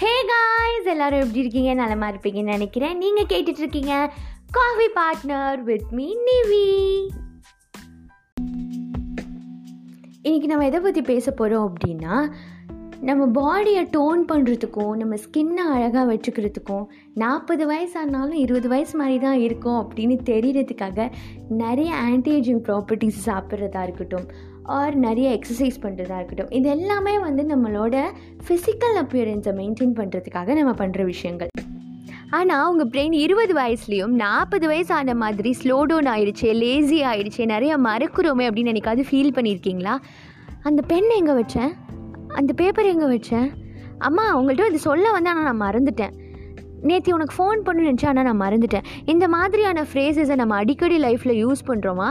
Hey guys எல்லாரும் எப்படி இருக்கீங்க? நலமா இருப்பீங்கன்னு நினைக்கிறேன். நீங்கள் கேட்டுட்டு இருக்கீங்க coffee partner with me Nivi இன்னைக்கு நம்ம எதை பற்றி பேச போகிறோம் அப்படின்னா நம்ம பாடியை டோன் பண்ணுறதுக்கும் நம்ம ஸ்கின்னை அழகாக வச்சுக்கிறதுக்கும் நாற்பது வயசு ஆனாலும் இருபது வயசு மாதிரி தான் இருக்கும் அப்படின்னு தெரியறதுக்காக நிறைய ஆன்டிஏஜிங் ப்ராப்பர்ட்டிஸ் சாப்பிட்றதா இருக்கட்டும். ஆர் நிறைய எக்ஸசைஸ் பண்ணுறதா இருக்கட்டும். இது எல்லாமே வந்து நம்மளோட ஃபிசிக்கல் அப்பியரன்ஸை மெயின்டைன் பண்ணுறதுக்காக நம்ம பண்ணுற விஷயங்கள். ஆனால் உங்கள் பிரெயின் இருபது வயசுலேயும் நாற்பது வயசு ஆன மாதிரி ஸ்லோ டவுன் ஆயிடுச்சு லேசி ஆயிடுச்சு நிறைய மறக்குறோமே அப்படின்னு நினைக்காது ஃபீல் பண்ணியிருக்கீங்களா அந்த பென் எங்கே வச்சேன்? அந்த பேப்பர் எங்கே வச்சேன்? அம்மா உங்கள்கிட்ட இது சொல்ல வந்து ஆனால் நான் மறந்துட்டேன். நேற்று உனக்கு ஃபோன் பண்ணு நினச்சா ஆனால் நான் மறந்துட்டேன். இந்த மாதிரியான ஃப்ரேசஸை நம்ம அடிக்கடி லைஃப்பில் யூஸ் பண்ணுறோமா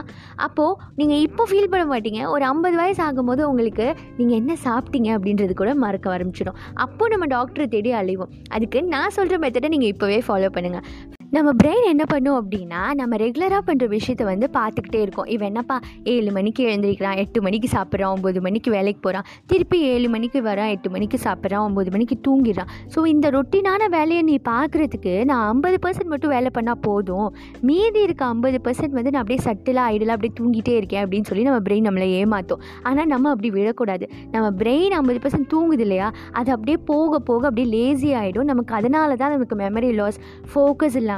அப்போது நீங்கள் இப்போ ஃபீல் பண்ண மாட்டீங்க. ஒரு ஐம்பது வயசு ஆகும்போது உங்களுக்கு நீங்கள் என்ன சாப்பிட்டீங்க அப்படின்றது கூட மறக்க ஆரம்பிச்சிடும். அப்போது நம்ம டாக்டரை தேடி அழிவோம் அதுக்கு நான் சொல்கிற மெத்தடை நீங்கள் இப்போவே ஃபாலோ பண்ணுங்கள் நம்ம பிரெயின் என்ன பண்ணும் அப்படின்னா நம்ம ரெகுலராக பண்ணுற விஷயத்த வந்து பார்த்துக்கிட்டே இருக்கோம். இவன் என்னப்பா ஏழு மணிக்கு எழுந்திரிக்கிறான் எட்டு மணிக்கு சாப்பிட்றான் ஒம்பது மணிக்கு வேலைக்கு போகிறான் திருப்பி ஏழு மணிக்கு வரான் எட்டு மணிக்கு சாப்பிட்றான் ஒம்பது மணிக்கு தூங்கிடுறான். ஸோ இந்த ரொட்டீனான வேலையை நீ பார்க்குறதுக்கு நான் ஐம்பது பர்சன்ட் மட்டும் வேலை பண்ணால் போதும். மீதி இருக்க ஐம்பது பர்சன்ட் வந்து நான் அப்படியே சட்டிலாக ஐடலாக அப்படியே தூங்கிட்டே இருக்கேன் அப்படின்னு சொல்லி நம்ம பிரெயின் நம்மளை ஏமாற்றும் ஆனால் நம்ம அப்படி விடக்கூடாது நம்ம பிரெயின் ஐம்பது பர்சன்ட் தூங்குது இல்லையா? அது அப்படியே போக போக அப்படியே லேசி ஆகிடும் நமக்கு அதனால தான் நமக்கு மெமரி லாஸ் ஃபோக்கஸ் இல்லாமல்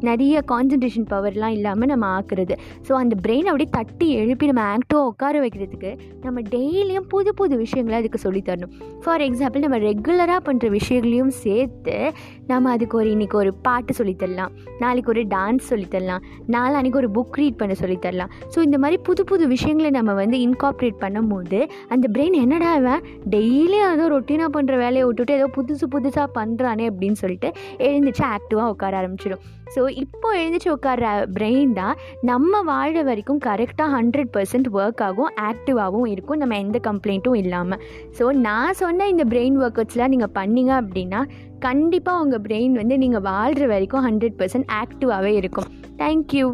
நிறைய கான்சன்ட்ரேஷன் பவர்லாம் இல்லாமல் நம்ம ஆக்குறது. ஸோ அந்த பிரெயினை அப்படியே தட்டி எழுப்பி நம்ம ஆக்டிவாக உட்கார வைக்கிறதுக்கு நம்ம டெய்லியும் புது புது விஷயங்களை அதுக்கு சொல்லித் தரணும். ஃபார் எக்ஸாம்பிள் நம்ம ரெகுலராக பண்ணுற விஷயங்களையும் சேர்த்து நம்ம அதுக்கு ஒரு இன்றைக்கி ஒரு பாட்டு சொல்லித்தரலாம் நாளைக்கு ஒரு டான்ஸ் சொல்லித்தரலாம் நாளான்னைக்கு ஒரு புக் ரீட் பண்ண சொல்லித்தரலாம் ஸோ இந்த மாதிரி புது புது விஷயங்களை நம்ம வந்து இன்கார்ப்ரேட் பண்ணும்போது அந்த பிரெயின் என்னடா இவன்? டெய்லியும் ஏதோ ரொட்டீனாக பண்ணுற வேலையை விட்டுட்டு ஏதோ புதுசு புதுசாக பண்ணுறானே அப்படின்னு சொல்லிட்டு எழுந்துச்சு ஆக்டிவாக உட்கார ஆரம்பிச்சிடும். ஸோ இப்போ எழுந்திரிச்சு உட்கார பிரெயின் தான் நம்ம வாழ்கிற வரைக்கும் கரெக்டாக ஹண்ட்ரட் பர்சன்ட் ஒர்க் ஆகும் ஆக்டிவாகவும் இருக்கும். நம்ம எந்த கம்ப்ளைண்ட்டும் இல்லாமல் ஸோ நான் சொன்ன இந்த பிரெயின் ஒர்க் அவுட்ஸ்லாம் நீங்கள் பண்ணீங்க அப்படின்னா கண்டிப்பாக உங்கள் பிரெயின் வந்து நீங்கள் வாழ்கிற வரைக்கும் ஹண்ட்ரட் பர்சன்ட் ஆக்டிவாகவே இருக்கும். தேங்க்யூ